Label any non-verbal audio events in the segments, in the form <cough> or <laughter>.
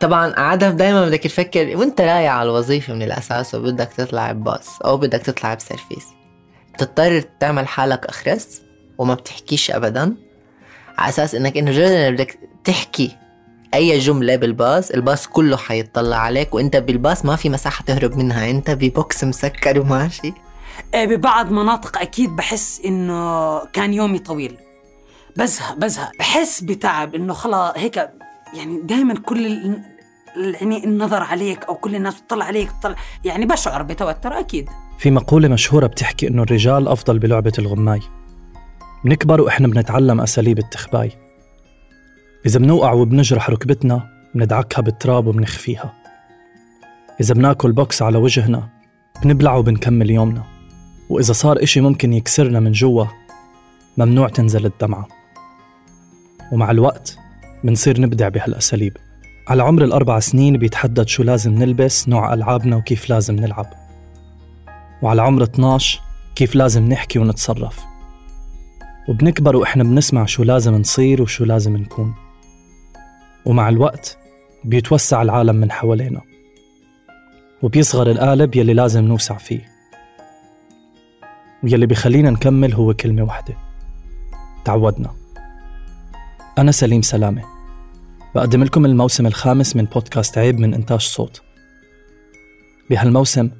طبعا عادة دايما بدك تفكر وانت رايح على الوظيفة من الأساس وبدك تطلع بباص أو بدك تطلع بسيرفيس بتضطر تعمل حالك أخرس وما بتحكيش أبدا على أساس إنك إنه جد بدك تحكي أي جملة بالباص الباص كله حيطلع عليك وإنت بالباص ما في مساحة تهرب منها إنت ب box مسكر وماشي. آه، ببعض مناطق أكيد بحس إنه كان يومي طويل. بزهق بزهق بحس بتعب إنه خلاص هيك يعني دائما كل. يعني النظر عليك أو كل الناس بتطلع عليك بتطلع يعني بشعر بتوتر أكيد. في مقولة مشهورة بتحكي إنه الرجال أفضل بلعبة الغماي. بنكبر وإحنا بنتعلم أساليب التخباي. إذا بنوقع وبنجرح ركبتنا بندعكها بالتراب وبنخفيها. إذا بناكل بوكس على وجهنا بنبلع وبنكمل يومنا. وإذا صار إشي ممكن يكسرنا من جوا ممنوع تنزل الدمعة. ومع الوقت بنصير نبدع بهالأساليب. على عمر الأربع سنين بيتحدد شو لازم نلبس نوع ألعابنا وكيف لازم نلعب. وعلى عمر 12 كيف لازم نحكي ونتصرف. وبنكبر وإحنا بنسمع شو لازم نصير وشو لازم نكون. ومع الوقت بيتوسع العالم من حوالينا. وبيصغر القالب يلي لازم نوسع فيه. ويلي بخلينا نكمل هو كلمة واحدة. تعودنا. أنا سليم سلامة. بقدم لكم الموسم الخامس من بودكاست عيب من إنتاج صوت. بهالموسم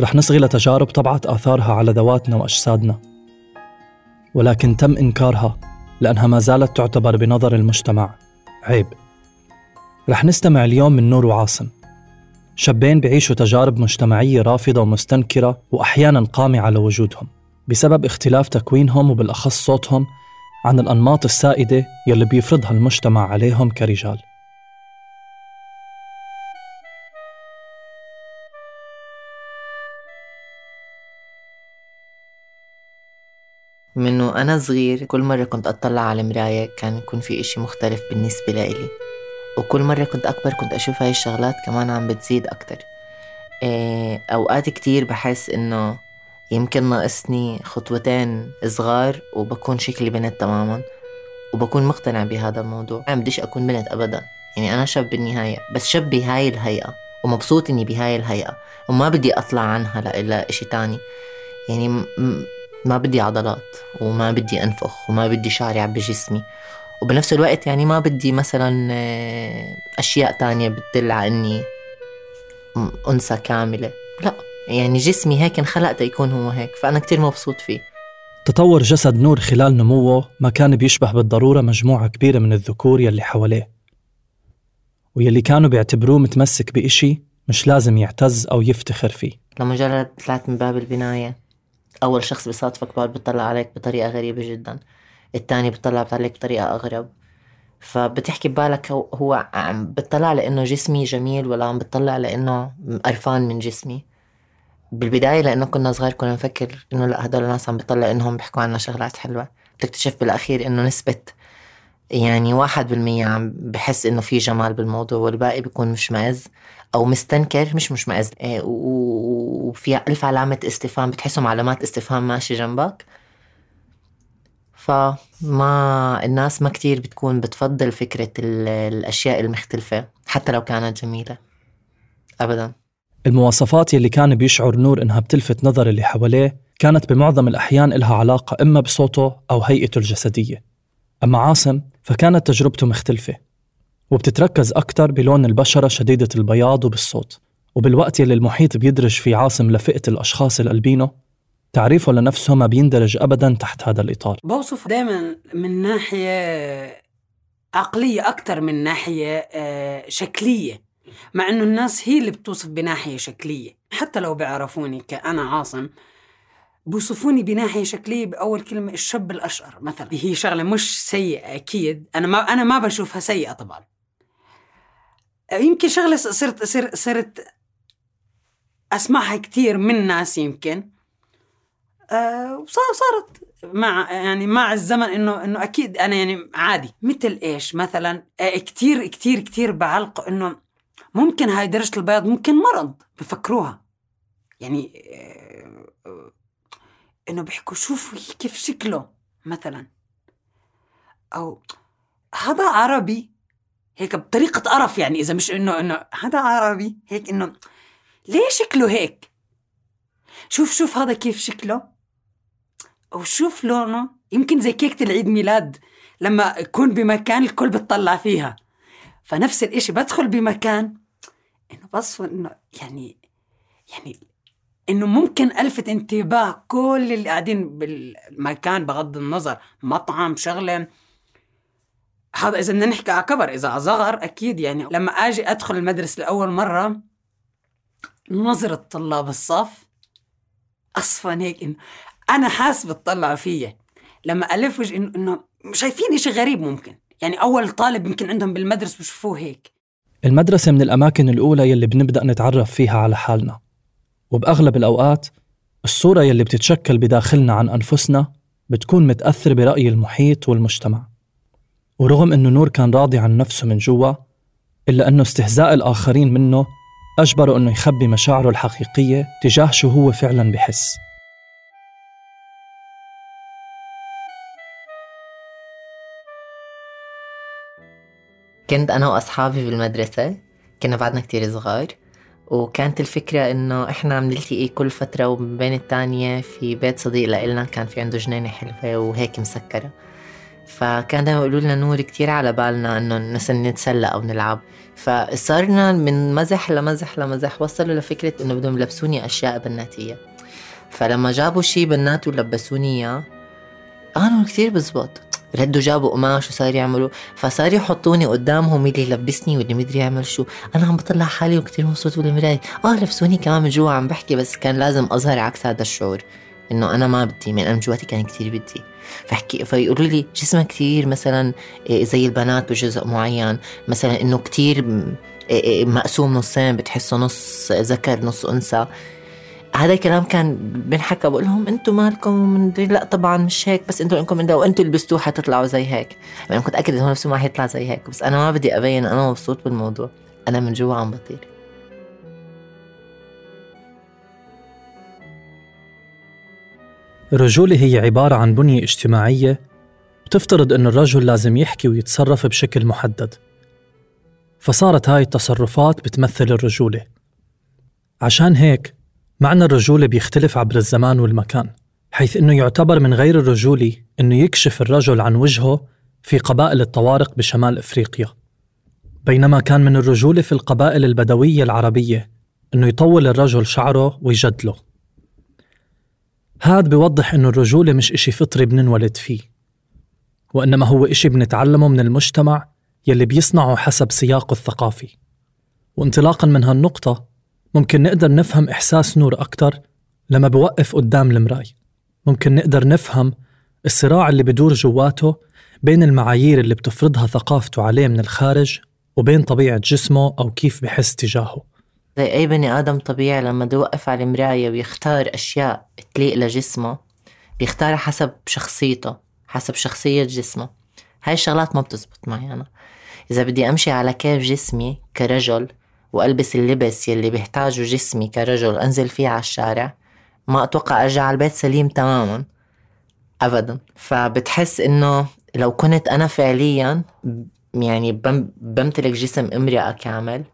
رح نصغي لتجارب طبعت آثارها على ذواتنا وأجسادنا. ولكن تم إنكارها لأنها ما زالت تعتبر بنظر المجتمع. عيب. رح نستمع اليوم من نور وعاصم. شابين بيعيشوا تجارب مجتمعية رافضة ومستنكرة وأحيانا قامعة لوجودهم. بسبب اختلاف تكوينهم وبالأخص صوتهم عن الأنماط السائدة يلي بيفرضها المجتمع عليهم كرجال. منه أنا صغير كل مرة كنت أطلع على المراية كان يكون في إشي مختلف بالنسبة لإلي. وكل مرة كنت أكبر كنت أشوف هاي الشغلات كمان عم بتزيد أكتر. إيه أوقات كتير بحس إنه يمكن ناقصني خطوتين صغار وبكون شكلي بنت تماما وبكون مقتنع بهذا الموضوع. ما بديش أكون بنت أبدا يعني أنا شاب بالنهاية بس شاب بهاي الهيئة ومبسوط إني بهاي الهيئة وما بدي أطلع عنها لإلا إشي تاني. يعني ما بدي عضلات وما بدي أنفخ وما بدي شعري بجسمي. وبنفس الوقت يعني ما بدي مثلا آه، أشياء تانية بتدل على إني أنثى كاملة. لا. يعني جسمي هيك انخلق يكون هو هيك فأنا كتير مبسوط فيه. تطور جسد نور خلال نموه ما كان بيشبه بالضرورة مجموعة كبيرة من الذكور يلي حواليه. ويلي كانوا بيعتبروه متمسك بإشي مش لازم يعتز أو يفتخر فيه. لمجرد طلعت من باب البناية أول شخص بصادفك بقعد بيطلع عليك بطريقة غريبة جدا التاني بيطلع عليك بطريقة أغرب. فبتحكي ببالك هو عم بتطلع لأنه جسمي جميل ولا عم بتطلع لأنه قرفان من جسمي. بالبداية لأنه كنا صغار كنا نفكر إنه لا هدول الناس عم بيطلع إنهم بيحكوا عنا شغلات حلوة. بتكتشف بالأخير إنه نسبة يعني واحد بالمية عم بحس إنه في جمال بالموضوع والباقي بيكون مشمئز أو مستنكر مش مشمئز إيه وفي ألف علامة استفهام بتحسهم علامات استفهام ماشي جنبك. فما الناس ما كتير بتكون بتفضل فكرة الأشياء المختلفة حتى لو كانت جميلة. أبدا. المواصفات يلي كان بيشعر نور إنها بتلفت نظر اللي حواليه كانت بمعظم الأحيان إلها علاقة إما بصوته أو هيئته الجسدية. أما عاصم فكانت تجربته مختلفة وبتتركز أكثر بلون البشرة شديدة البياض وبالصوت. وبالوقت يلي المحيط بيدرج في عاصم لفئة الأشخاص الألبينو تعريفه لنفسه ما بيندرج أبدا تحت هذا الإطار. بوصف دائما من ناحية عقلية أكثر من ناحية آه، شكلية. مع أنه الناس هي اللي بتوصف بناحية شكلية. حتى لو بيعرفوني كأنا عاصم بوصفوني بناحية شكلية بأول كلمة الشاب الأشقر مثلا. هي شغلة مش سيئة أكيد. أنا ما أنا ما بشوفها سيئة طبعا. يمكن شغلة صرت صرت صرت أسمعها كثير من ناس يمكن. آه وصارت مع يعني مع الزمن إنه إنه أكيد أنا يعني عادي. مثل إيش؟ مثلا آه كثير كثير كثير بعلق إنه ممكن هاي درجة البياض ممكن مرض بفكروها. يعني آه إنه بيحكوا شوفوا كيف شكله مثلا. أو هذا عربي هيك بطريقة قرف يعني إذا مش إنه إنه هذا عربي هيك إنه ليه شكله هيك؟ شوف شوف هذا كيف شكله. وشوف لونه يمكن زي كيكة العيد ميلاد لما أكون بمكان الكل بتطلع فيها. فنفس الإشي بدخل بمكان إنه بصفى إنه يعني يعني إنه ممكن ألفت انتباه كل اللي قاعدين بالمكان بغض النظر مطعم شغلة. هذا إذا بدنا نحكي على كبر إذا على صغر أكيد يعني. لما أجي أدخل المدرسة لأول مرة نظرة طلاب الصف أصفن هيك إنه أنا حاسس بتطلع فيا. لما ألف وجه إنه شايفين إشي غريب ممكن. يعني أول طالب يمكن عندهم بالمدرسة بشوفوه هيك. المدرسة من الأماكن الأولى يلي بنبدأ نتعرف فيها على حالنا. وبأغلب الأوقات الصورة يلي بتتشكل بداخلنا عن أنفسنا بتكون متأثرة برأي المحيط والمجتمع. ورغم أنه نور كان راضي عن نفسه من جوا إلا أنه استهزاء الآخرين منه أجبره أنه يخبي مشاعره الحقيقية تجاه شو هو فعلا بحس. كنت أنا وأصحابي بالمدرسة كنا بعدنا كتير صغار وكانت الفكرة إنه إحنا بنلتقي كل فترة وبين التانية في بيت صديق لإلنا كان في عنده جنينة حلوة وهيك مسكرة. فكان دايما يقولوا لنا نور كتير على بالنا إنه نتسلى أو نلعب. فصارنا من مزح لمزح لمزح وصلوا لفكرة إنه بدهم يلبسوني أشياء بناتية فلما جابوا شي بنات ولبسوني إياه قالوا كتير بزبط. ردوا جابوا قماش وصار يعملوا فصار يحطوني قدامهم اللي يلبسني واللي مدري يعمل شو. أنا عم بطلع حالي وكتير مبسوط بالمراية. آه لبسوني كمان من جوا عم بحكي بس كان لازم أظهر عكس هذا الشعور إنه أنا ما بدي من أنا جواتي كان كتير بدي. فحكي فيقولوا لي جسمك كتير مثلا إيه، زي البنات بجزء معين مثلا إنه كتير إيه، إيه، مقسوم نصين بتحسه نص ذكر نص أنثى. هذا الكلام كان بنحكى بقول لهم أنتم مالكم من لا طبعا مش هيك بس أنتم انكم وأنتم لبستوه حتطلعوا زي هيك. يعني كنت أكيد إنه نفسه ما حيطلع زي هيك بس أنا ما بدي أبين أنا مبسوط بالموضوع. أنا من جوا عم بطير. الرجولة هي عبارة عن بنية اجتماعية بتفترض أن الرجل لازم يحكي ويتصرف بشكل محدد. فصارت هاي التصرفات بتمثل الرجولة. عشان هيك معنى الرجولة بيختلف عبر الزمان والمكان حيث أنه يعتبر من غير الرجولي أنه يكشف الرجل عن وجهه في قبائل الطوارق بشمال إفريقيا. بينما كان من الرجولة في القبائل البدوية العربية أنه يطول الرجل شعره ويجدله. هاد بيوضح أنه الرجولة مش إشي فطري بننولد فيه وإنما هو إشي بنتعلمه من المجتمع يلي بيصنعه حسب سياقه الثقافي. وانطلاقا من هالنقطة ممكن نقدر نفهم إحساس نور أكتر لما بوقف قدام المراي. ممكن نقدر نفهم الصراع اللي بدور جواته بين المعايير اللي بتفرضها ثقافته عليه من الخارج وبين طبيعة جسمه أو كيف بحس تجاهه. زي أي بني آدم طبيعي لما بده يوقف على المراية ويختار أشياء تليق لجسمه بيختارها حسب شخصيته حسب شخصية جسمه. هاي الشغلات ما بتزبط معي أنا. إذا بدي أمشي على كيف جسمي كرجل وألبس اللبس يلي بيحتاجه جسمي كرجل أنزل فيه على الشارع ما أتوقع أرجع على البيت سليم تماما أبدا. فبتحس إنه لو كنت أنا فعليا يعني بمتلك جسم امرأة كامل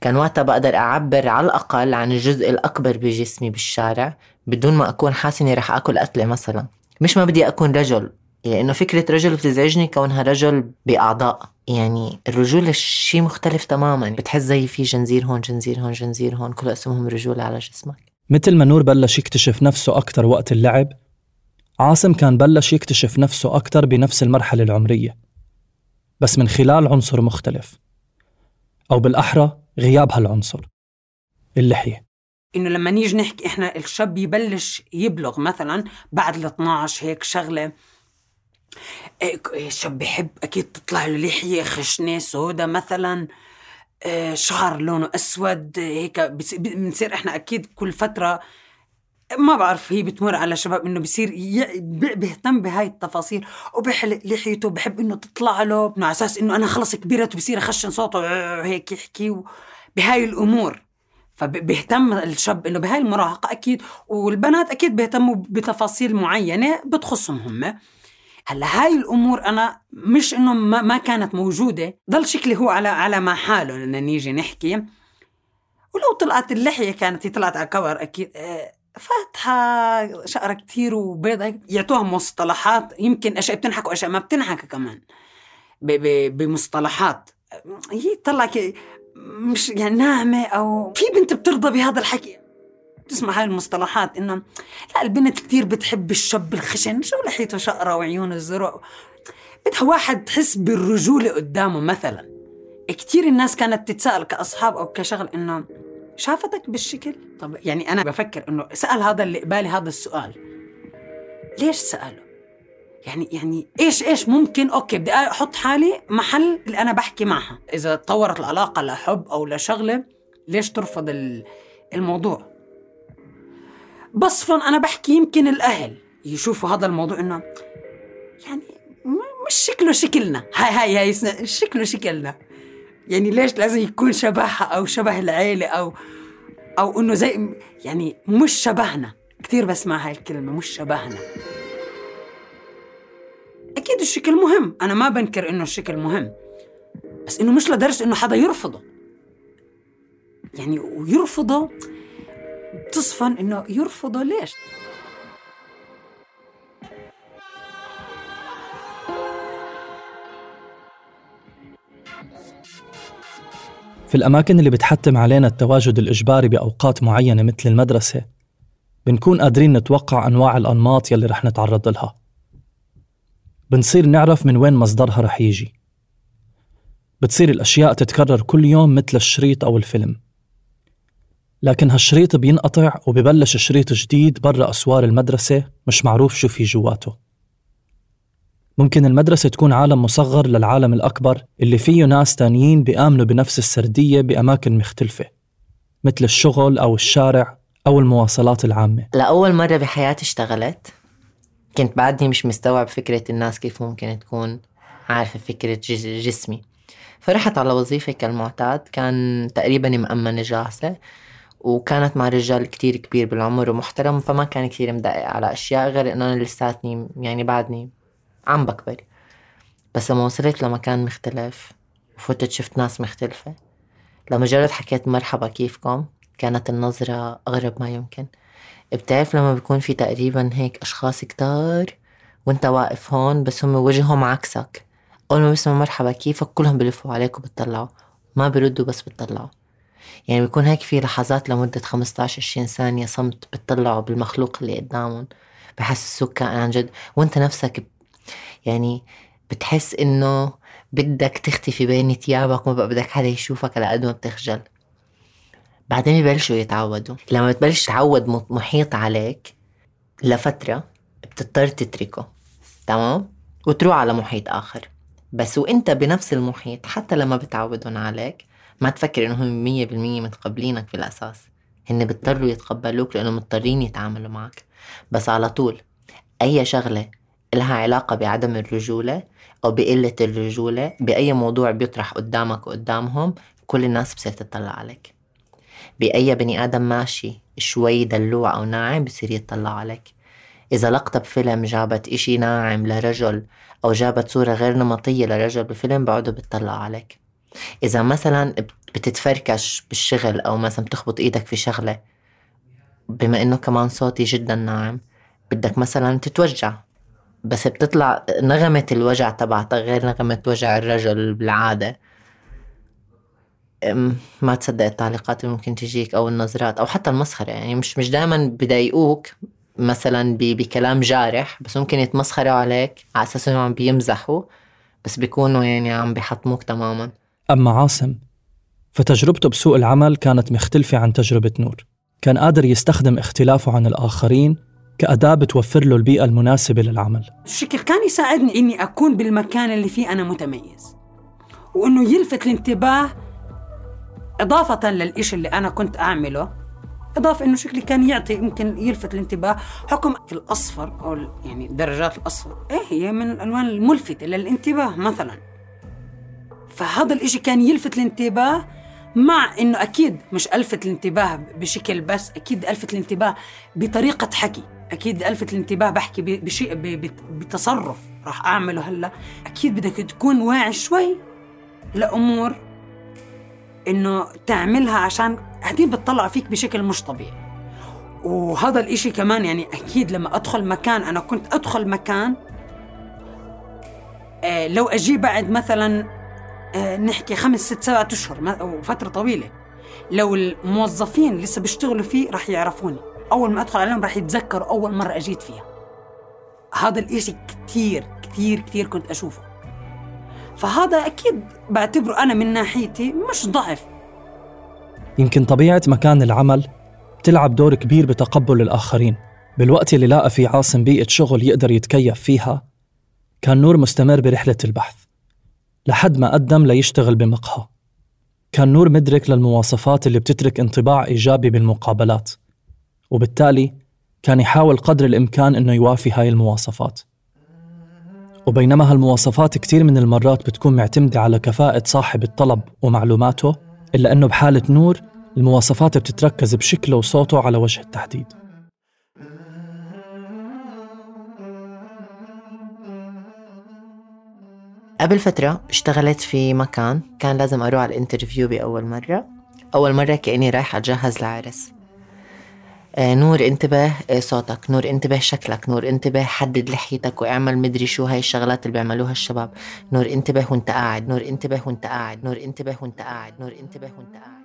كان وقتها بقدر أعبر على الأقل عن الجزء الأكبر بجسمي بالشارع بدون ما أكون حاسة إني رح أكل قتلة مثلا. مش ما بدي أكون رجل لأنه يعني فكرة رجل بتزعجني كونها رجل بأعضاء. يعني الرجولة شيء مختلف تماما. بتحس زي في جنزير هون جنزير هون جنزير هون كل اسمهم رجولة على جسمك. مثل ما نور بلش يكتشف نفسه أكتر وقت اللعب عاصم كان بلش يكتشف نفسه أكتر بنفس المرحلة العمرية بس من خلال عنصر مختلف أو بالأحرى غياب هالعنصر اللحية. إنه لما نيجي نحكي إحنا الشاب يبلش يبلغ مثلا بعد ال 12 هيك شغلة الشاب بحب أكيد تطلع له لحية خشنة سودا مثلا آه، شعر لونه أسود هيك بنصير إحنا أكيد كل فترة ما بعرف هي بتمر على شباب إنه بصير بيهتم بهاي التفاصيل وبحلق لحيته بحب إنه تطلع له على أساس إنه أنا خلص كبرت وبصير أخشن صوته <clears throat> هيك يحكي بهاي الأمور. فبيهتم الشاب إنه بهاي المراهقة أكيد والبنات أكيد بيهتموا بتفاصيل معينة بتخصهم هم. هلا هاي الأمور أنا مش إنه ما, ما كانت موجودة ضل شكلي هو على على ما حاله لما نيجي نحكي. ولو طلعت اللحية كانت طلعت على كبر أكيد آه، فاتحة شقرة كتير وبيضة يعطوها مصطلحات يمكن أشياء بتنحك وأشياء ما بتنحك كمان. بمصطلحات. هي طلع مش يعني ناعمة أو في بنت بترضى بهذا الحكي. تسمع هاي المصطلحات إنه لا البنت كتير بتحب الشاب الخشن شو لحيته شقرة وعيونه الزرق بدها واحد تحس بالرجولة قدامه مثلا. كتير الناس كانت تتساءل كأصحاب أو كشغل إنه شافتك بالشكل؟ طب يعني أنا بفكر إنه سأل هذا اللي قبالي هذا السؤال. ليش سأله؟ يعني يعني إيش إيش ممكن؟ أوكي بدي أحط حالي محل اللي أنا بحكي معها. إذا تطورت العلاقة لحب أو لشغلة ليش ترفض الموضوع؟ بصفا أنا بحكي يمكن الأهل يشوفوا هذا الموضوع إنه يعني مش شكله شكلنا. هاي هاي هاي شكله شكلنا. يعني ليش لازم يكون شبهها أو شبه العيلة أو أو إنه زي يعني مش شبهنا. كثير بسمع هاي الكلمة مش شبهنا. أكيد الشكل مهم. أنا ما بنكر إنه الشكل مهم. بس إنه مش لدرجة إنه حدا يرفضه. يعني ويرفضه تصفن إنه يرفضه. ليش؟ في الأماكن اللي بتحتم علينا التواجد الإجباري بأوقات معينة مثل المدرسة بنكون قادرين نتوقع أنواع الأنماط يلي رح نتعرض لها. بنصير نعرف من وين مصدرها رح يجي. بتصير الأشياء تتكرر كل يوم مثل الشريط أو الفيلم. لكن هالشريط بينقطع وببلش شريط جديد برا أسوار المدرسة مش معروف شو في جواته. ممكن المدرسة تكون عالم مصغر للعالم الأكبر اللي فيه ناس تانيين بيآمنوا بنفس السردية بأماكن مختلفة مثل الشغل أو الشارع أو المواصلات العامة. لأول مرة بحياتي اشتغلت كنت بعدني مش مستوعب فكرة الناس كيف ممكن تكون عارفة فكرة جسمي. فرحت على وظيفة كالمعتاد كان تقريبا مأمنة جاهزة وكانت مع رجال كتير كبير بالعمر ومحترم فما كان كتير مدقق على أشياء غير إنه أنا لساتني يعني بعدني عم بكبر. بس لما وصلت لمكان مختلف وفتت شفت ناس مختلفة. لمجرد حكيت مرحبا كيفكم؟ كانت النظرة أغرب ما يمكن. بتعرف لما بيكون في تقريبا هيك أشخاص كتار وأنت واقف هون بس هم وجههم عكسك. أول ما بيسمعوا مرحبا كيفك كلهم بلفوا عليك وبتطلعوا. ما بردوا بس بتطلعوا. يعني بيكون هيك في لحظات لمدة 15 20 ثانية صمت بتطلعوا بالمخلوق اللي قدامهم. بحسسوك كان عن جد. وانت نفسك يعني بتحس إنه بدك تختفي بين ثيابك وما بدك حدا يشوفك على قد ما بتخجل. بعدين يبلشوا يتعودوا. لما بتبلش تعود محيط عليك لفترة بتضطر تتركه. تمام؟ وتروح على محيط آخر. بس وإنت بنفس المحيط حتى لما بتعودون عليك ما تفكر إنهم مية بالمية متقبلينك في الأساس. هن بيضطروا يتقبلوك لأنه مضطرين يتعاملوا معك. بس على طول أي شغلة إلها علاقة بعدم الرجولة أو بقلة الرجولة بأي موضوع بيطرح قدامك وقدامهم كل الناس بصير تطلع عليك. بأي بني آدم ماشي شوي دلوع أو ناعم بصير يطلع عليك. إذا لقطة بفيلم جابت إشي ناعم لرجل أو جابت صورة غير نمطية لرجل بفيلم بعدوا بتطلع عليك. إذا مثلا بتتفركش بالشغل أو مثلا بتخبط إيدك في شغلة بما إنه كمان صوتي جدا ناعم بدك مثلا تتوجع. بس بتطلع نغمة الوجع تبعتها غير نغمة وجع الرجل بالعادة. ما تصدق التعليقات اللي ممكن تجيك أو النظرات أو حتى المسخرة. يعني مش مش دائما بضايقوك مثلا بكلام جارح بس ممكن يتمسخروا عليك على أساس إنهم عم بيمزحوا بس بيكونوا يعني عم بيحطموك تماما. أما عاصم فتجربته بسوق العمل كانت مختلفة عن تجربة نور. كان قادر يستخدم اختلافه عن الآخرين كأداة بتوفر له البيئة المناسبة للعمل. الشكل كان يساعدني إني أكون بالمكان اللي فيه أنا متميز وإنه يلفت الانتباه إضافة للإشي اللي أنا كنت أعمله إضافة إنه شكلي كان يعطي يمكن يلفت الانتباه حكم الأصفر أو يعني درجات الأصفر. إيه هي من الألوان الملفتة للانتباه مثلا. فهذا الإشي كان يلفت الانتباه مع إنه أكيد مش ألفت الانتباه بشكل بس أكيد ألفت الانتباه بطريقة حكي أكيد ألفت الانتباه بحكي بشيء بتصرف راح أعمله هلأ. أكيد بدك تكون واعي شوي لأمور إنه تعملها عشان هدي بتطلع فيك بشكل مش طبيعي. وهذا الإشي كمان يعني أكيد لما أدخل مكان أنا كنت أدخل مكان آه لو أجي بعد مثلا نحكي خمس ست سبعة أشهر وفترة طويلة. لو الموظفين لسه بيشتغلوا فيه راح يعرفوني. أول ما أدخل عليهم راح يتذكروا أول مرة أجيت فيها. هذا الإشي كتير كتير كتير كنت أشوفه. فهذا أكيد بعتبره أنا من ناحيتي مش ضعف. يمكن طبيعة مكان العمل بتلعب دور كبير بتقبل الآخرين. بالوقت اللي لاقى في عاصم بيئة شغل يقدر يتكيف فيها كان نور مستمر برحلة البحث. لحد ما قدم ليشتغل بمقهى. كان نور مدرك للمواصفات اللي بتترك انطباع إيجابي بالمقابلات وبالتالي كان يحاول قدر الإمكان إنه يوافي هاي المواصفات. وبينما هالمواصفات كتير من المرات بتكون معتمدة على كفاءة صاحب الطلب ومعلوماته إلا أنه بحالة نور المواصفات بتتركز بشكله وصوته على وجه التحديد. قبل فترة اشتغلت في مكان كان لازم أروح على الانترفيو بأول مرة. أول مرة كأني رايحة أجهز لعرس. آه نور انتبه آه صوتك. نور انتبه شكلك. نور انتبه حدد لحيتك واعمل مدري شو هاي الشغلات اللي بيعملوها الشباب. نور انتبه وانت قاعد. نور انتبه وانت قاعد. نور انتبه وانت قاعد. نور انتبه وانت قاعد.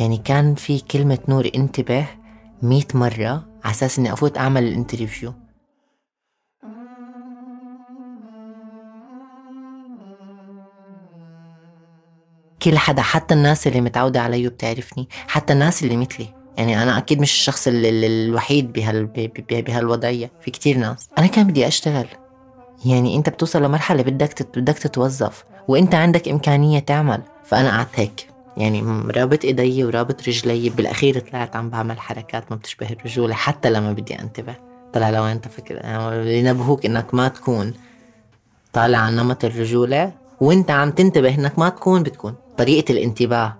يعني كان في كلمة نور انتبه مئة مرة على أساس إني أفوت أعمل الانترفيو. كل حدا حتى الناس اللي متعودة علي بتعرفني حتى الناس اللي مثلي. يعني أنا أكيد مش الشخص الوحيد بهال بهالوضعية. في كتير ناس. أنا كان بدي أشتغل. يعني أنت بتوصل لمرحلة بدك بدك تتوظف وأنت عندك إمكانية تعمل. فأنا قعدت هيك. يعني رابط إيدي ورابط رجلي. بالأخير طلعت عم بعمل حركات ما بتشبه الرجولة حتى لما بدي أنتبه. طلع لو أنت فكر ينبهوك إنك ما تكون طالع عن نمط الرجولة وأنت عم تنتبه إنك ما تكون بتكون. طريقة الانتباه.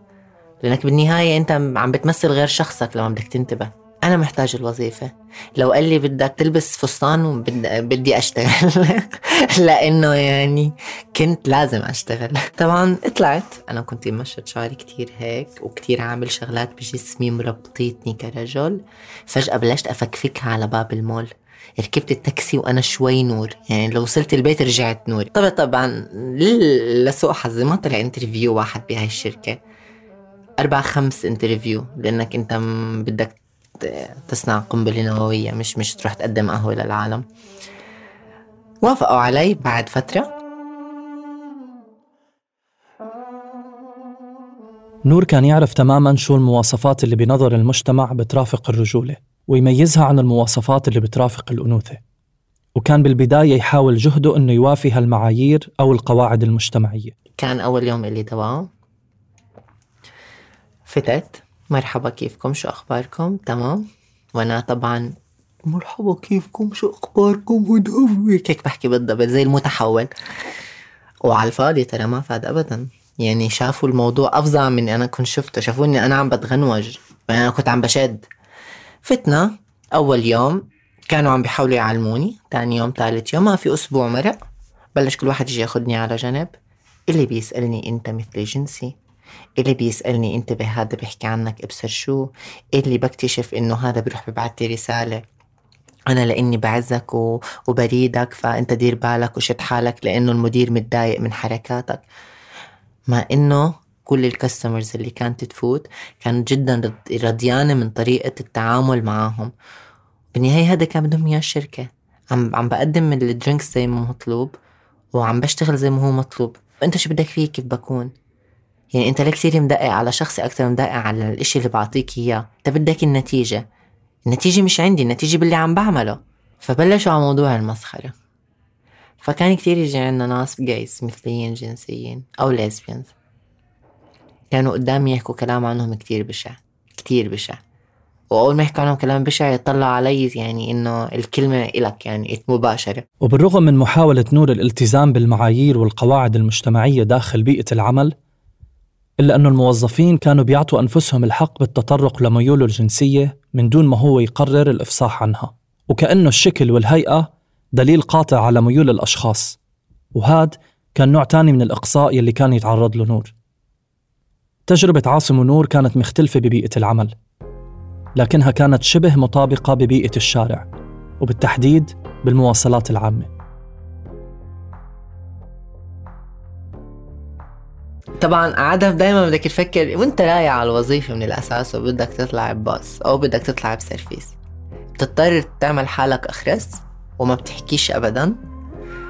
لأنك بالنهاية أنت عم بتمثل غير شخصك لما بدك تنتبه. أنا محتاج الوظيفة. لو قال لي بدك تلبس فستان وبدي أشتغل. <laughs> لأنه يعني كنت لازم أشتغل. طبعا طلعت. أنا كنت مشت شعري كتير هيك وكتير عامل شغلات بجسمي مربطيتني كرجل. فجأة بلشت أفكفكها على باب المول. ركبت التاكسي وأنا شوي نور. يعني لو وصلت البيت رجعت نور. طبعا طبعا لسوء حظي ما طلع interview واحد بهاي الشركة. أربع خمس interview لأنك أنت بدك تصنع قنبلة نووية مش مش تروح تقدم قهوة للعالم. وافقوا علي بعد فترة. نور كان يعرف تماما شو المواصفات اللي بنظر المجتمع بترافق الرجولة. ويميزها عن المواصفات اللي بترافق الأنوثة. وكان بالبداية يحاول جهده أنه يوافي هالمعايير أو القواعد المجتمعية. كان أول يوم اللي تبعه فتت. مرحبا كيفكم؟ شو أخباركم؟ تمام. وأنا طبعا مرحبا كيفكم؟ شو أخباركم؟ هيك بحكي بالضبط؟ زي المتحول. وعلى الفاضي ترى ما فاد أبدا. يعني شافوا الموضوع أفظع من أنا كنت شفته. شافوني أنا عم بتغنوج. أنا كنت عم بشد. فتنا أول يوم كانوا عم بيحاولوا يعلموني تاني يوم ثالث يوم ما في أسبوع مرق. بلش كل واحد يجي ياخدني على جنب. اللي بيسألني أنت مثل جنسي. اللي بيسألني انتبه هذا بيحكي عنك أبصر شو؟ اللي بكتشف إنه هذا بيروح ببعث رسالة. أنا لأني بعزك و... وبريدك فأنت دير بالك وشد حالك لأنه المدير متضايق من حركاتك. مع إنه كل ال customers اللي كانت تفوت كانت جدا رضيانة من طريقة التعامل معاهم. بالنهاية هذا كان بدهم إياه الشركة. عم عم بقدم ال drinks زي ما مطلوب وعم بشتغل زي ما هو مطلوب. انت شو بدك فيه؟ كيف بكون؟ يعني انت ليه كثير مدقق على شخصي أكثر مدقق على الإشي اللي بعطيك إياه. انت بدك النتيجة. النتيجة مش عندي النتيجة باللي عم بعمله. فبلشوا على موضوع المسخرة فكان كتير يجي عنا ناس جايز مثليين جنسيين أو ليزبيانز كانوا قدامي يحكوا كلام عنهم كتير بشع كتير بشع. وأول ما يحكوا عنهم كلام بشع يطلع علي يعني إنه الكلمة إلك يعني مباشرة. وبالرغم من محاولة نور الالتزام بالمعايير والقواعد المجتمعية داخل بيئة العمل إلا أن الموظفين كانوا بيعطوا أنفسهم الحق بالتطرق لميوله الجنسية من دون ما هو يقرر الإفصاح عنها. وكأنه الشكل والهيئة دليل قاطع على ميول الأشخاص. وهاد كان نوع تاني من الإقصاء يلي كان يتعرض له نور. تجربة عاصم ونور كانت مختلفة ببيئة العمل لكنها كانت شبه مطابقة ببيئة الشارع وبالتحديد بالمواصلات العامة. طبعا عادة دايما بدك تفكر وأنت رايح على الوظيفة من الأساس وبدك تطلع بباص أو بدك تطلع بسيرفيس بتضطر تعمل حالك أخرس وما بتحكيش أبدا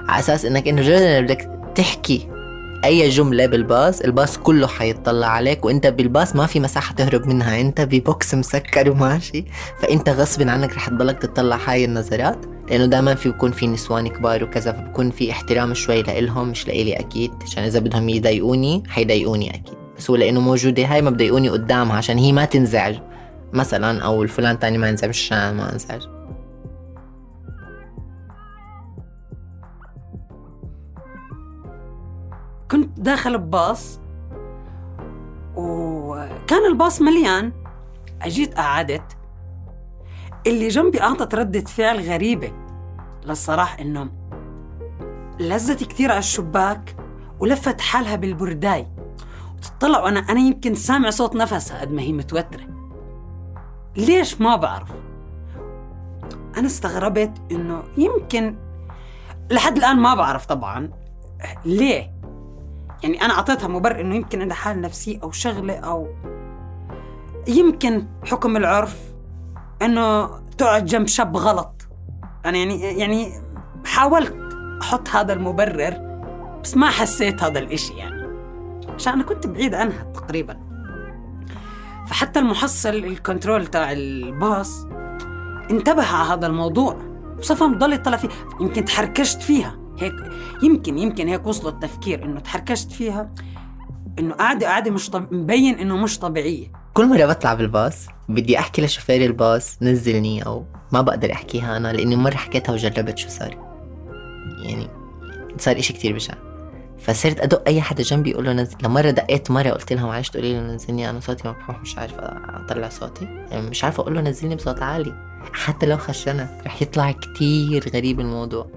على أساس إنك إنه جد بدك تحكي أي جملة بالباص الباص كله حيطلع عليك وأنت بالباص ما في مساحة تهرب منها. أنت ب box مسكر وماشي. فأنت غصب عنك رح تضلك تطلع هاي النظرات لأنه دائما في بكون في نسوان كبار وكذا فبكون في احترام شوي لإلهم مش لإلي أكيد. عشان إذا بدهم يضايقوني حيضايقوني أكيد. بس هو لأنه موجودة هاي ما بضايقوني قدامها عشان هي ما تنزعج. مثلا أو الفلان تاني ما ينزعج مش ما أنزعج. كنت داخل بباص وكان الباص مليان. أجيت قعدت. اللي جنبي أعطت ردة فعل غريبة للصراحة إنه لزت كثير على الشباك ولفت حالها بالبرداي. وتطلع وأنا أنا يمكن سامع صوت نفسها قد ما هي متوترة. ليش ما بعرف؟ أنا استغربت إنه يمكن لحد الآن ما بعرف طبعا. ليه؟ يعني أنا أعطيتها مبرر إنه يمكن عندها حالة نفسية أو شغلة أو يمكن حكم العرف إنه تقعد جنب شاب غلط. أنا يعني يعني حاولت أحط هذا المبرر بس ما حسيت هذا الإشي يعني. عشان أنا كنت بعيد عنها تقريبا. فحتى المحصل الكنترول تاع الباص انتبه على هذا الموضوع. وصفى مضل يطلع فيه. يمكن تحركشت فيها. هيك يمكن يمكن هيك وصلوا التفكير إنه تحركشت فيها إنه قاعدة قاعدة مش طب... مبين إنه مش طبيعية. كل مرة بطلع بالباص بدي أحكي لشوفير الباص نزلني أو ما بقدر أحكيها أنا لأني مرة حكيتها وجربت شو صار. يعني صار إشي كتير بشع. فصرت أدق أي حدا جنبي أقول له نزل لمرة دقيت مرة قلت لها معلش تقولي له نزلني أنا صوتي مبحوح مش عارفه أطلع صوتي. يعني مش عارفه أقول له نزلني بصوت عالي. حتى لو خشنت رح يطلع كتير غريب الموضوع.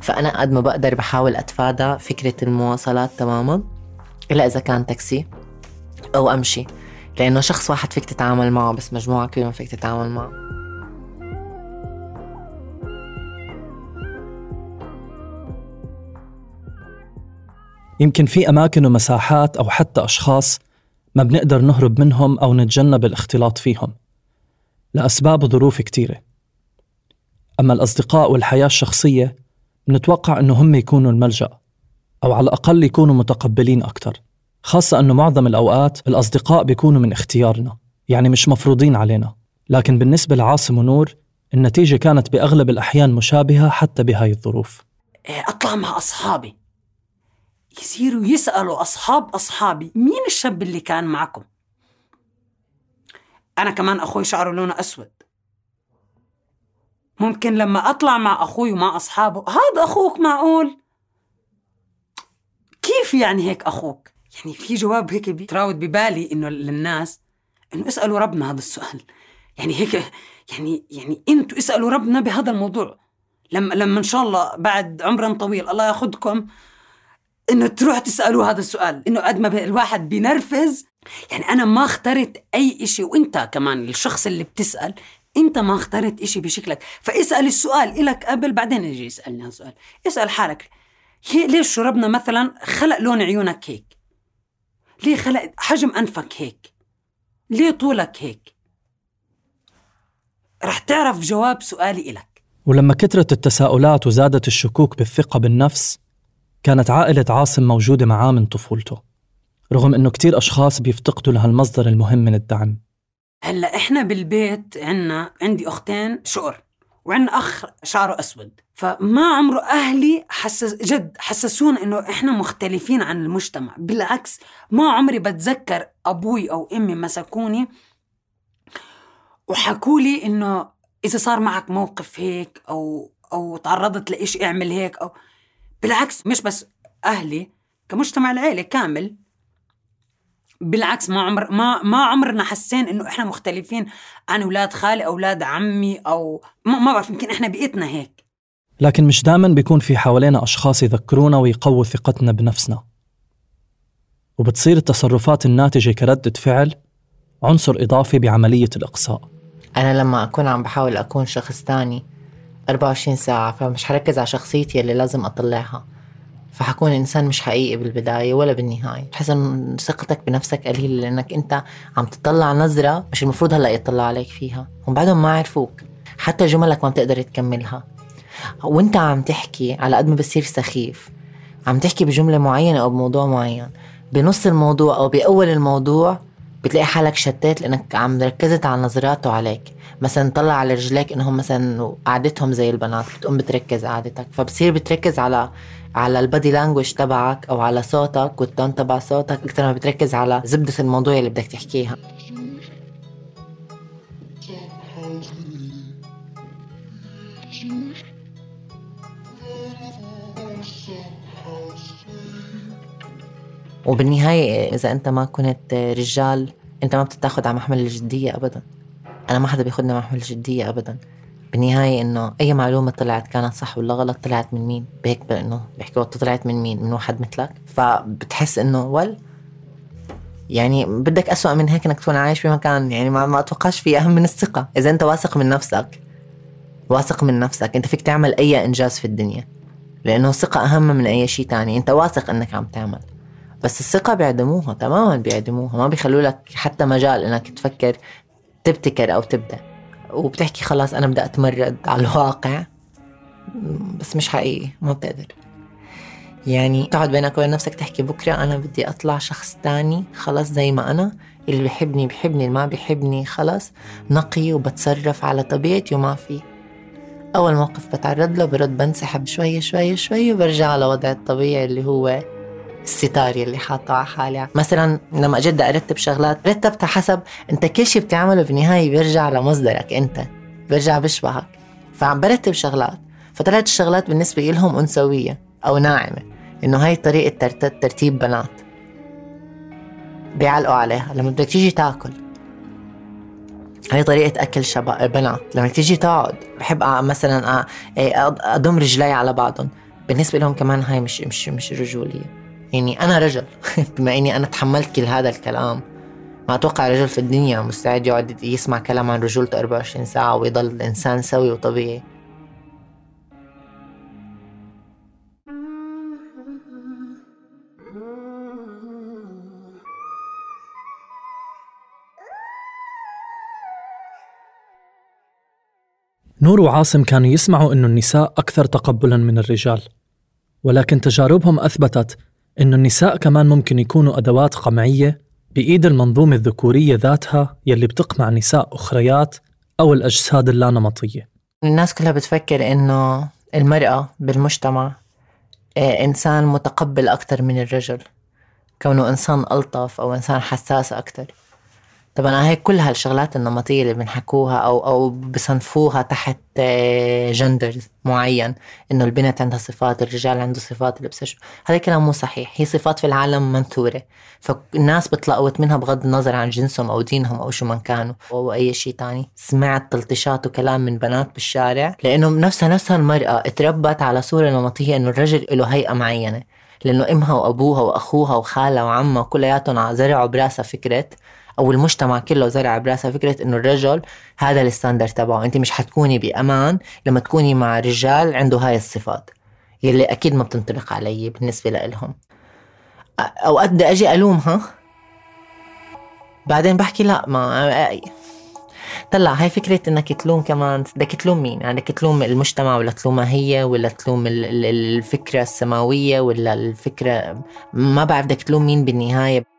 فأنا قد ما بقدر بحاول أتفادى فكرة المواصلات تماما إلا إذا كان تاكسي أو أمشي. لأنه شخص واحد فيك تتعامل معه بس مجموعة كلهم فيك تتعامل معه. يمكن في أماكن ومساحات أو حتى أشخاص ما بنقدر نهرب منهم أو نتجنب الاختلاط فيهم. لأسباب وظروف كتيرة. أما الأصدقاء والحياة الشخصية بنتوقع أنه هم يكونوا الملجأ أو على الأقل يكونوا متقبلين أكثر خاصة أنه معظم الأوقات الأصدقاء بيكونوا من اختيارنا يعني مش مفروضين علينا. لكن بالنسبة لعاصم ونور النتيجة كانت بأغلب الأحيان مشابهة حتى بهاي الظروف. إيه، أطلع مع أصحابي. يصيروا يسألوا أصحاب أصحابي مين الشاب اللي كان معكم؟ أنا كمان أخوي شعره لونه أسود. ممكن لما أطلع مع أخوي ومع أصحابه هذا أخوك معقول؟ كيف يعني هيك أخوك؟ يعني في جواب هيك بيتراود ببالي إنه للناس إنه اسألوا ربنا هذا السؤال. يعني هيك يعني يعني أنتوا اسألوا ربنا بهذا الموضوع. لما لما إن شاء الله بعد عمر طويل الله ياخذكم إنه تروح تسألوا هذا السؤال. إنه قد ما الواحد بينرفز يعني أنا ما اخترت أي شيء وأنت كمان الشخص اللي بتسأل انت ما اخترت إشي بشكلك. فاسأل السؤال إلك قبل بعدين يجي يسألني هالسؤال اسأل حالك. ليش ربنا مثلا خلق لون عيونك هيك؟ ليه خلق حجم أنفك هيك؟ ليه طولك هيك؟ رح تعرف جواب سؤالي إلك. ولما كثرت التساؤلات وزادت الشكوك بالثقة بالنفس كانت عائلة عاصم موجودة معاه من طفولته رغم إنه كتير أشخاص بيفتقدوا لهالمصدر المهم من الدعم. هلا إحنا بالبيت عنا عندي أختين شقر وعندنا أخ شعره أسود. فما عمره أهلي حسس جد حسسونا إنه إحنا مختلفين عن المجتمع. بالعكس ما عمري بتذكر أبوي أو أمي مسكوني وحكوا لي إنه إذا صار معك موقف هيك أو أو تعرضت لإشي اعمل هيك أو. بالعكس مش بس أهلي كمجتمع العيلة كامل بالعكس ما عمر ما ما عمرنا حسين إنه إحنا مختلفين عن أولاد خالي أولاد عمي أو ما, ما بعرف يمكن إحنا بيئتنا هيك. لكن مش دائما بيكون في حوالينا أشخاص يذكرونا ويقووا ثقتنا بنفسنا. وبتصير التصرفات الناتجة كردة فعل عنصر إضافي بعملية الإقصاء. أنا لما أكون عم بحاول أكون شخص تاني 24 ساعة فمش حركز على شخصيتي اللي لازم أطلعها. فحكون إنسان مش حقيقي بالبداية ولا بالنهاية. بحس إن ثقتك بنفسك قليلة لأنك أنت عم تطلع نظرة مش المفروض هلأ يطلع عليك فيها. هم بعدهم ما عرفوك. حتى جملك ما بتقدر تكملها. وأنت عم تحكي على قد ما بصير سخيف. عم تحكي بجملة معينة أو بموضوع معين. بنص الموضوع أو بأول الموضوع بتلاقي حالك شتات لأنك عم ركزت على نظراته عليك. مثلا طلع على رجليك إنهم مثلا قعدتهم زي البنات بتقوم بتركز قعدتك. فبصير بتركز على على البادي لانجوج تبعك أو على صوتك والتون تبع صوتك أكثر ما بتركز على زبدة الموضوع اللي بدك تحكيها. وبالنهاية إذا أنت ما كنت رجال أنت ما بتتاخد على محمل الجدية أبدا. أنا ما حدا بياخدنا محمل الجدية أبدا. بالنهاية إنه أي معلومة طلعت كانت صح ولا غلط طلعت من مين؟ بهيك إنه بيحكوا طلعت من مين؟ من واحد مثلك؟ فبتحس إنه ول يعني بدك أسوأ من هيك إنك تكون عايش بمكان يعني ما, ما أتوقعش في أهم من الثقة. إذا أنت واثق من نفسك واثق من نفسك أنت فيك تعمل أي إنجاز في الدنيا. لأنه الثقة أهم من أي شيء تاني. أنت واثق إنك عم تعمل. بس الثقة بيعدموها تماما بيعدموها. ما بيخلوا لك حتى مجال إنك تفكر تبتكر أو تبدأ. وبتحكي خلاص أنا بدي أتمرد على الواقع. بس مش حقيقي ما بتقدر. يعني تقعد بينك وبين نفسك تحكي بكرة أنا بدي أطلع شخص تاني خلاص زي ما أنا. اللي بيحبني بيحبني اللي ما بيحبني خلاص. نقي وبتصرف على طبيعتي وما في. أول موقف بتعرض له برد بنسحب شوي شوي شوي وبرجع على وضع الطبيعي اللي هو الستار اللي حاطه على حالي مثلا لما أجي بدي أرتب شغلات رتبتها حسب أنت كل شيء بتعمله بالنهاية بيرجع لمصدرك أنت بيرجع بيشبهك فعم برتب شغلات فطلعت الشغلات بالنسبة لهم أنثوية أو ناعمة إنه هاي طريقة ترتيب بنات. بيعلقوا عليها. لما بدك تيجي تاكل هاي طريقة أكل شباب بنات. لما تيجي تقعد بحب مثلا أضم رجلي على بعضهم. بالنسبة لهم كمان هاي مش مش مش رجولية. يعني أنا رجل. <laughs> بما إني أنا تحملت كل هذا الكلام ما أتوقع رجل في الدنيا مستعد يقعد يسمع كلام عن رجولته 24 ساعة ويضل إنسان سوي وطبيعي. نور وعاصم كانوا يسمعوا أن النساء أكثر تقبلا من الرجال ولكن تجاربهم أثبتت إنه النساء كمان ممكن يكونوا أدوات قمعية بإيد المنظومة الذكورية ذاتها يلي بتقمع نساء أخريات أو الأجساد اللانمطية الناس كلها بتفكر إنه المرأة بالمجتمع آه، إنسان متقبل أكثر من الرجل كونه إنسان ألطف أو إنسان حساس أكثر طبعا هي كل هالشغلات النمطية اللي بنحكوها أو أو بصنفوها تحت جندر آه، معين إنه البنت عندها صفات الرجال عنده صفات اللي هذا كلام مو صحيح. هي صفات في العالم منثورة. فالناس بتلقوت منها بغض النظر عن جنسهم أو دينهم أو شو من كانوا أو أي شيء تاني. سمعت تلطيشات وكلام من بنات بالشارع لأنه نفسها نفسها المراه تربت على صورة نمطية إنه الرجل له هيئة معينة. لأنه إمها وأبوها وأخوها وخالها وعمها كلياتهم زرعوا براسها فكرة أو المجتمع كله زرع براسها فكرة إنه الرجل هذا الستاندرد تبعه. أنت مش حتكوني بأمان لما تكوني مع رجال عنده هاي الصفات يلي أكيد ما بتنطبق علي بالنسبة لهم اوقات بدي أجي ألومها. بعدين بحكي لا ما طلع هاي فكرة إنك تلوم كمان بدك تلوم مين؟ يعني بدك تلوم المجتمع ولا تلومها هي ولا تلوم الفكرة السماوية ولا الفكرة ما بعرف بدك تلوم مين بالنهاية.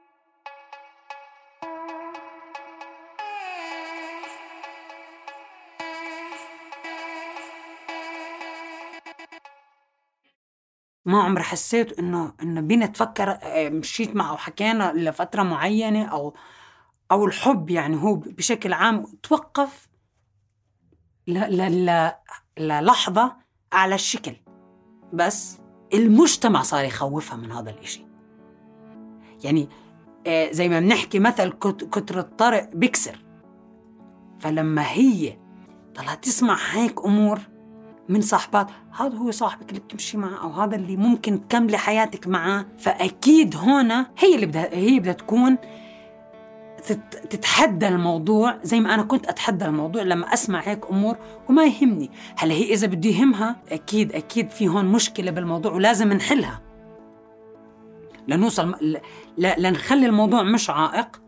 ما عمري حسيت إنه إنه بينا تفكر آه، مشيت معه وحكينا لفترة معينة أو أو الحب يعني هو بشكل عام توقف للحظة على الشكل. بس المجتمع صار يخوفها من هذا الإشي. يعني آه، زي ما بنحكي مثل كتر الطرق بكسر. فلما هي طلعت تسمع هيك أمور من صاحبات هذا هو صاحبك اللي بتمشي معه أو هذا اللي ممكن تكملي حياتك معاه فأكيد هنا هي اللي بدها هي بدها تكون تتحدى الموضوع زي ما أنا كنت أتحدى الموضوع لما أسمع هيك أمور وما يهمني. هلا هي إذا بده يهمها أكيد أكيد في هون مشكلة بالموضوع ولازم نحلها. لنوصل لنخلي الموضوع مش عائق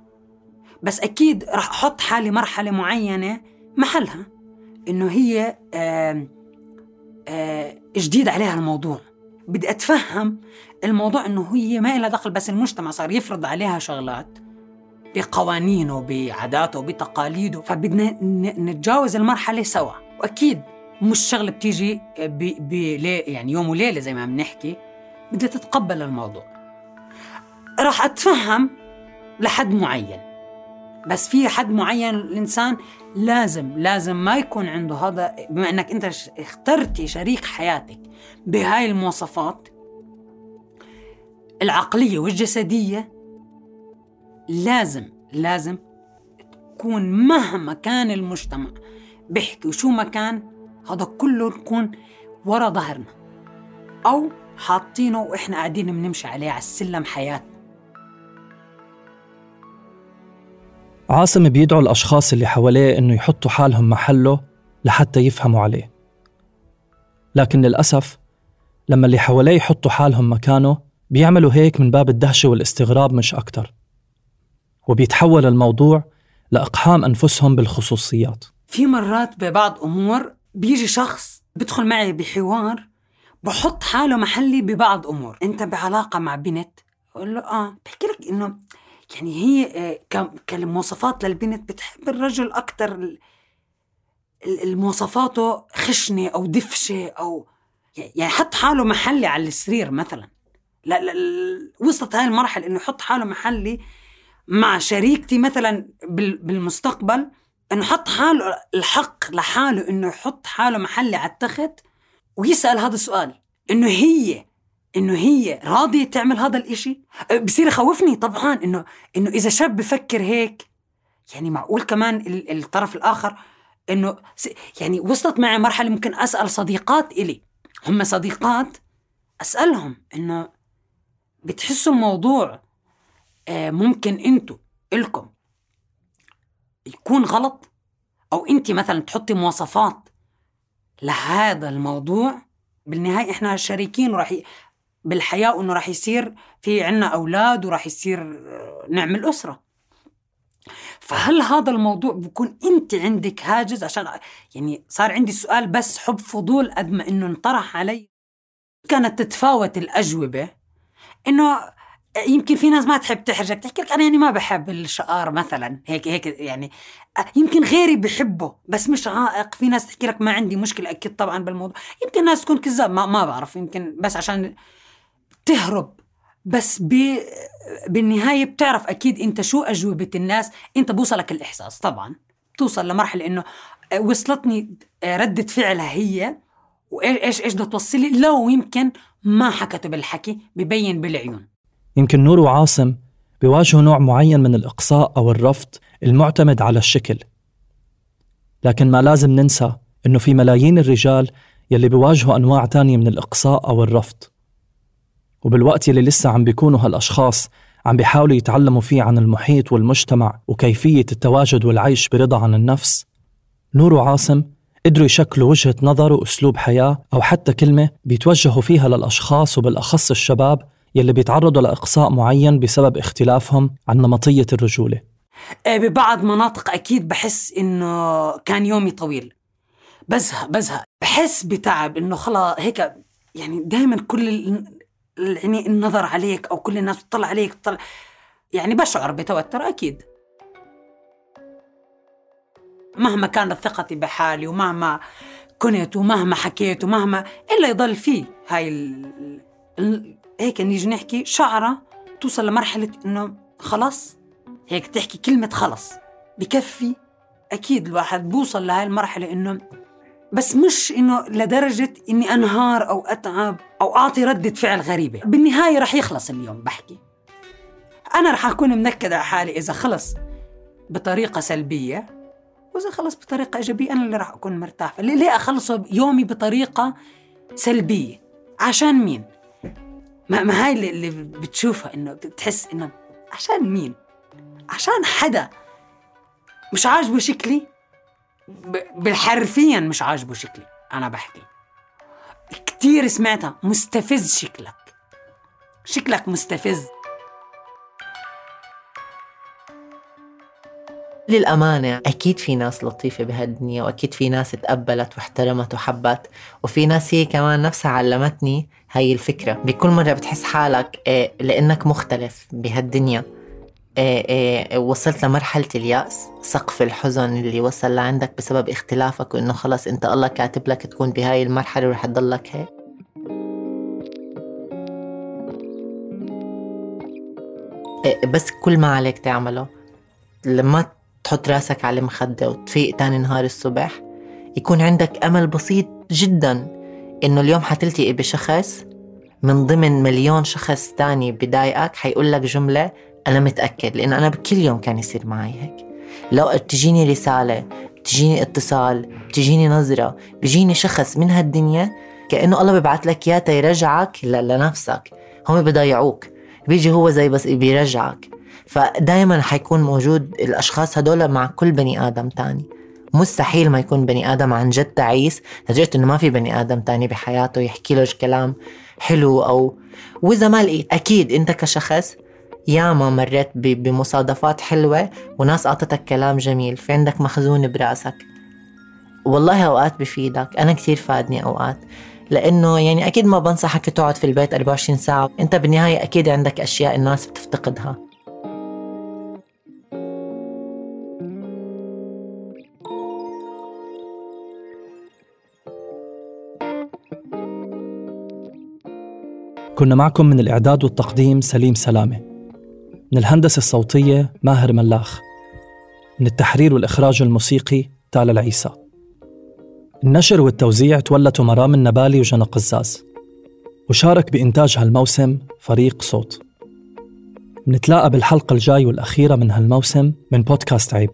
بس أكيد راح أحط حالي مرحلة معينة محلها إنه هي آآ جديد عليها الموضوع. بدي أتفهم الموضوع إنه هي ما لها دخل بس المجتمع صار يفرض عليها شغلات بقوانينه بعاداته بتقاليده. فبدنا نتجاوز المرحلة سوا. وأكيد مش شغلة بتيجي ب... يعني يوم وليلة زي ما بنحكي بدها تتقبل الموضوع. راح أتفهم لحد معين. بس في حد معين الإنسان لازم لازم ما يكون عنده هذا بما إنك أنت اخترتي شريك حياتك بهاي المواصفات العقلية والجسدية لازم لازم تكون مهما كان المجتمع بيحكي وشو ما كان هذا كله يكون ورا ظهرنا. أو حاطينه وإحنا قاعدين بنمشي عليه على السلم حياتنا. عاصم بيدعو الأشخاص اللي حواليه إنه يحطوا حالهم محله لحتى يفهموا عليه. لكن للأسف لما اللي حواليه يحطوا حالهم مكانه بيعملوا هيك من باب الدهشة والاستغراب مش أكتر. وبيتحول الموضوع لإقحام أنفسهم بالخصوصيات. في مرات ببعض أمور بيجي شخص بدخل معي بحوار بحط حاله محلي ببعض أمور. أنت بعلاقة مع بنت؟ أقول له آه بحكي لك إنه يعني هي آه، كمواصفات للبنت بتحب الرجل أكثر المواصفاته خشنة أو دفشة أو يعني حط حاله محلي على السرير مثلا. لا, لا وصلت هاي المرحلة إنه يحط حاله محلي مع شريكتي مثلا بالمستقبل إنه حط حاله الحق لحاله إنه يحط حاله محلي على التخت ويسأل هذا السؤال إنه هي إنه هي راضية تعمل هذا الإشي؟ بصير يخوفني طبعا إنه إنه إذا شاب بفكر هيك يعني معقول كمان الطرف الآخر إنه يعني وصلت معي مرحلة ممكن أسأل صديقات إلي. هم صديقات أسألهم إنه بتحسوا الموضوع آه، ممكن إنتوا إلكم يكون غلط؟ أو انت مثلا تحطي مواصفات لهذا الموضوع؟ بالنهاية إحنا شريكين وراح بالحياة وإنه راح يصير في عنا أولاد وراح يصير آه، نعمل أسرة. فهل هذا الموضوع بكون أنت عندك هاجس عشان يعني صار عندي سؤال بس حب فضول قد ما إنه انطرح علي. كانت تتفاوت الأجوبة إنه يمكن في ناس ما تحب تحرجك. تحكي لك أنا يعني ما بحب الشقار مثلا. هيك هيك يعني آه، يمكن غيري بحبه بس مش عائق. في ناس تحكي لك ما عندي مشكلة أكيد طبعا بالموضوع. يمكن ناس تكون كذاب ما, ما بعرف. يمكن بس عشان تهرب. بس ب... بالنهاية بتعرف أكيد أنت شو أجوبة الناس. أنت بوصلك الإحساس طبعا. بتوصل لمرحلة إنه وصلتني ردة فعلها هي. وإيش إيش بدها توصلي؟ لو يمكن ما حكته بالحكي ببين بالعيون. يمكن نور وعاصم بيواجهوا نوع معين من الإقصاء أو الرفض المعتمد على الشكل. لكن ما لازم ننسى إنه في ملايين الرجال يلي بيواجهوا أنواع تانية من الإقصاء أو الرفض. وبالوقت يلي لسه عم بيكونوا هالأشخاص عم بيحاولوا يتعلموا فيه عن المحيط والمجتمع وكيفية التواجد والعيش برضا عن النفس. نور وعاصم قدروا يشكلوا وجهة نظر وأسلوب حياة أو حتى كلمة بيتوجهوا فيها للأشخاص وبالأخص الشباب يلي بيتعرضوا لإقصاء معين بسبب اختلافهم عن نمطية الرجولة. إيه، ببعض مناطق أكيد بحس إنه كان يومي طويل. بزهق بزهق. بحس بتعب إنه خلاص هيك يعني دائما كل يعني النظر عليك أو كل الناس تطلع عليك تطلع يعني بشعر بتوتر أكيد. مهما كانت ثقتي بحالي ومهما كنت ومهما حكيت ومهما إلا يضل في هاي ال... ال... هيك نيجي نحكي شعرة توصل لمرحلة إنه خلص هيك تحكي كلمة خلص بكفي أكيد الواحد بوصل لهاي المرحلة إنه بس مش إنه لدرجة إني أنهار أو أتعب أو أعطي ردة فعل غريبة. بالنهاية رح يخلص اليوم بحكي. أنا رح أكون منكدة على حالي إذا خلص بطريقة سلبية وإذا خلص بطريقة إيجابية أنا اللي راح أكون مرتاح ليه أخلصه يومي بطريقة سلبية؟ عشان مين؟ ما, ما هاي اللي بتشوفها إنه بتحس إنه عشان مين؟ عشان حدا. مش عاجبه شكلي؟ بالحرفيا مش عاجبه شكلي أنا بحكي. كتير سمعتها مستفز شكلك. شكلك مستفز. للأمانة أكيد في ناس لطيفة بهالدنيا وأكيد في ناس تقبلت واحترمت وحبت وفي ناس هي كمان نفسها علمتني هاي الفكرة. بكل مرة بتحس حالك آه، لأنك مختلف بهالدنيا. وصلت لمرحلة اليأس سقف الحزن اللي وصل لعندك بسبب اختلافك وإنه خلص أنت الله كاتب لك تكون بهاي المرحلة ورح تضلك هيك. بس كل ما عليك تعمله لما تحط راسك على المخدة وتفيق تاني نهار الصبح يكون عندك أمل بسيط جدا إنه اليوم حتلتقي بشخص من ضمن مليون شخص تاني بضايقك حيقول لك جملة أنا متأكد لأن أنا بكل يوم كان يصير معي هيك. لو تجيني رسالة تجيني اتصال تجيني نظرة بيجيني شخص من هالدنيا كأنه الله ببعث لك إياه يرجعك لنفسك. هم بضيعوك. بيجي هو زي بس بيرجعك. فدائما حيكون موجود الأشخاص هدول مع كل بني آدم تاني. مستحيل ما يكون بني آدم عن جد تعيس لدرجة إنه ما في بني آدم تاني بحياته يحكي له كلام حلو أو وإذا ما لقيت أكيد أنت كشخص ياما مريت بمصادفات حلوة وناس أعطتك كلام جميل في عندك مخزون براسك. والله أوقات بفيدك أنا كثير فادني أوقات. لأنه يعني أكيد ما بنصحك تقعد في البيت 24 ساعة أنت بالنهاية أكيد عندك أشياء الناس بتفتقدها. كنا معكم من الإعداد والتقديم سليم سلامة. من الهندسة الصوتية ماهر ملاخ من التحرير والإخراج الموسيقي تالا العيسى. النشر والتوزيع تولته مرام النبالي وجنى قزاز وشارك بإنتاج هالموسم فريق صوت. نتلاقى بالحلقة الجاي والأخيرة من هالموسم من بودكاست عيب.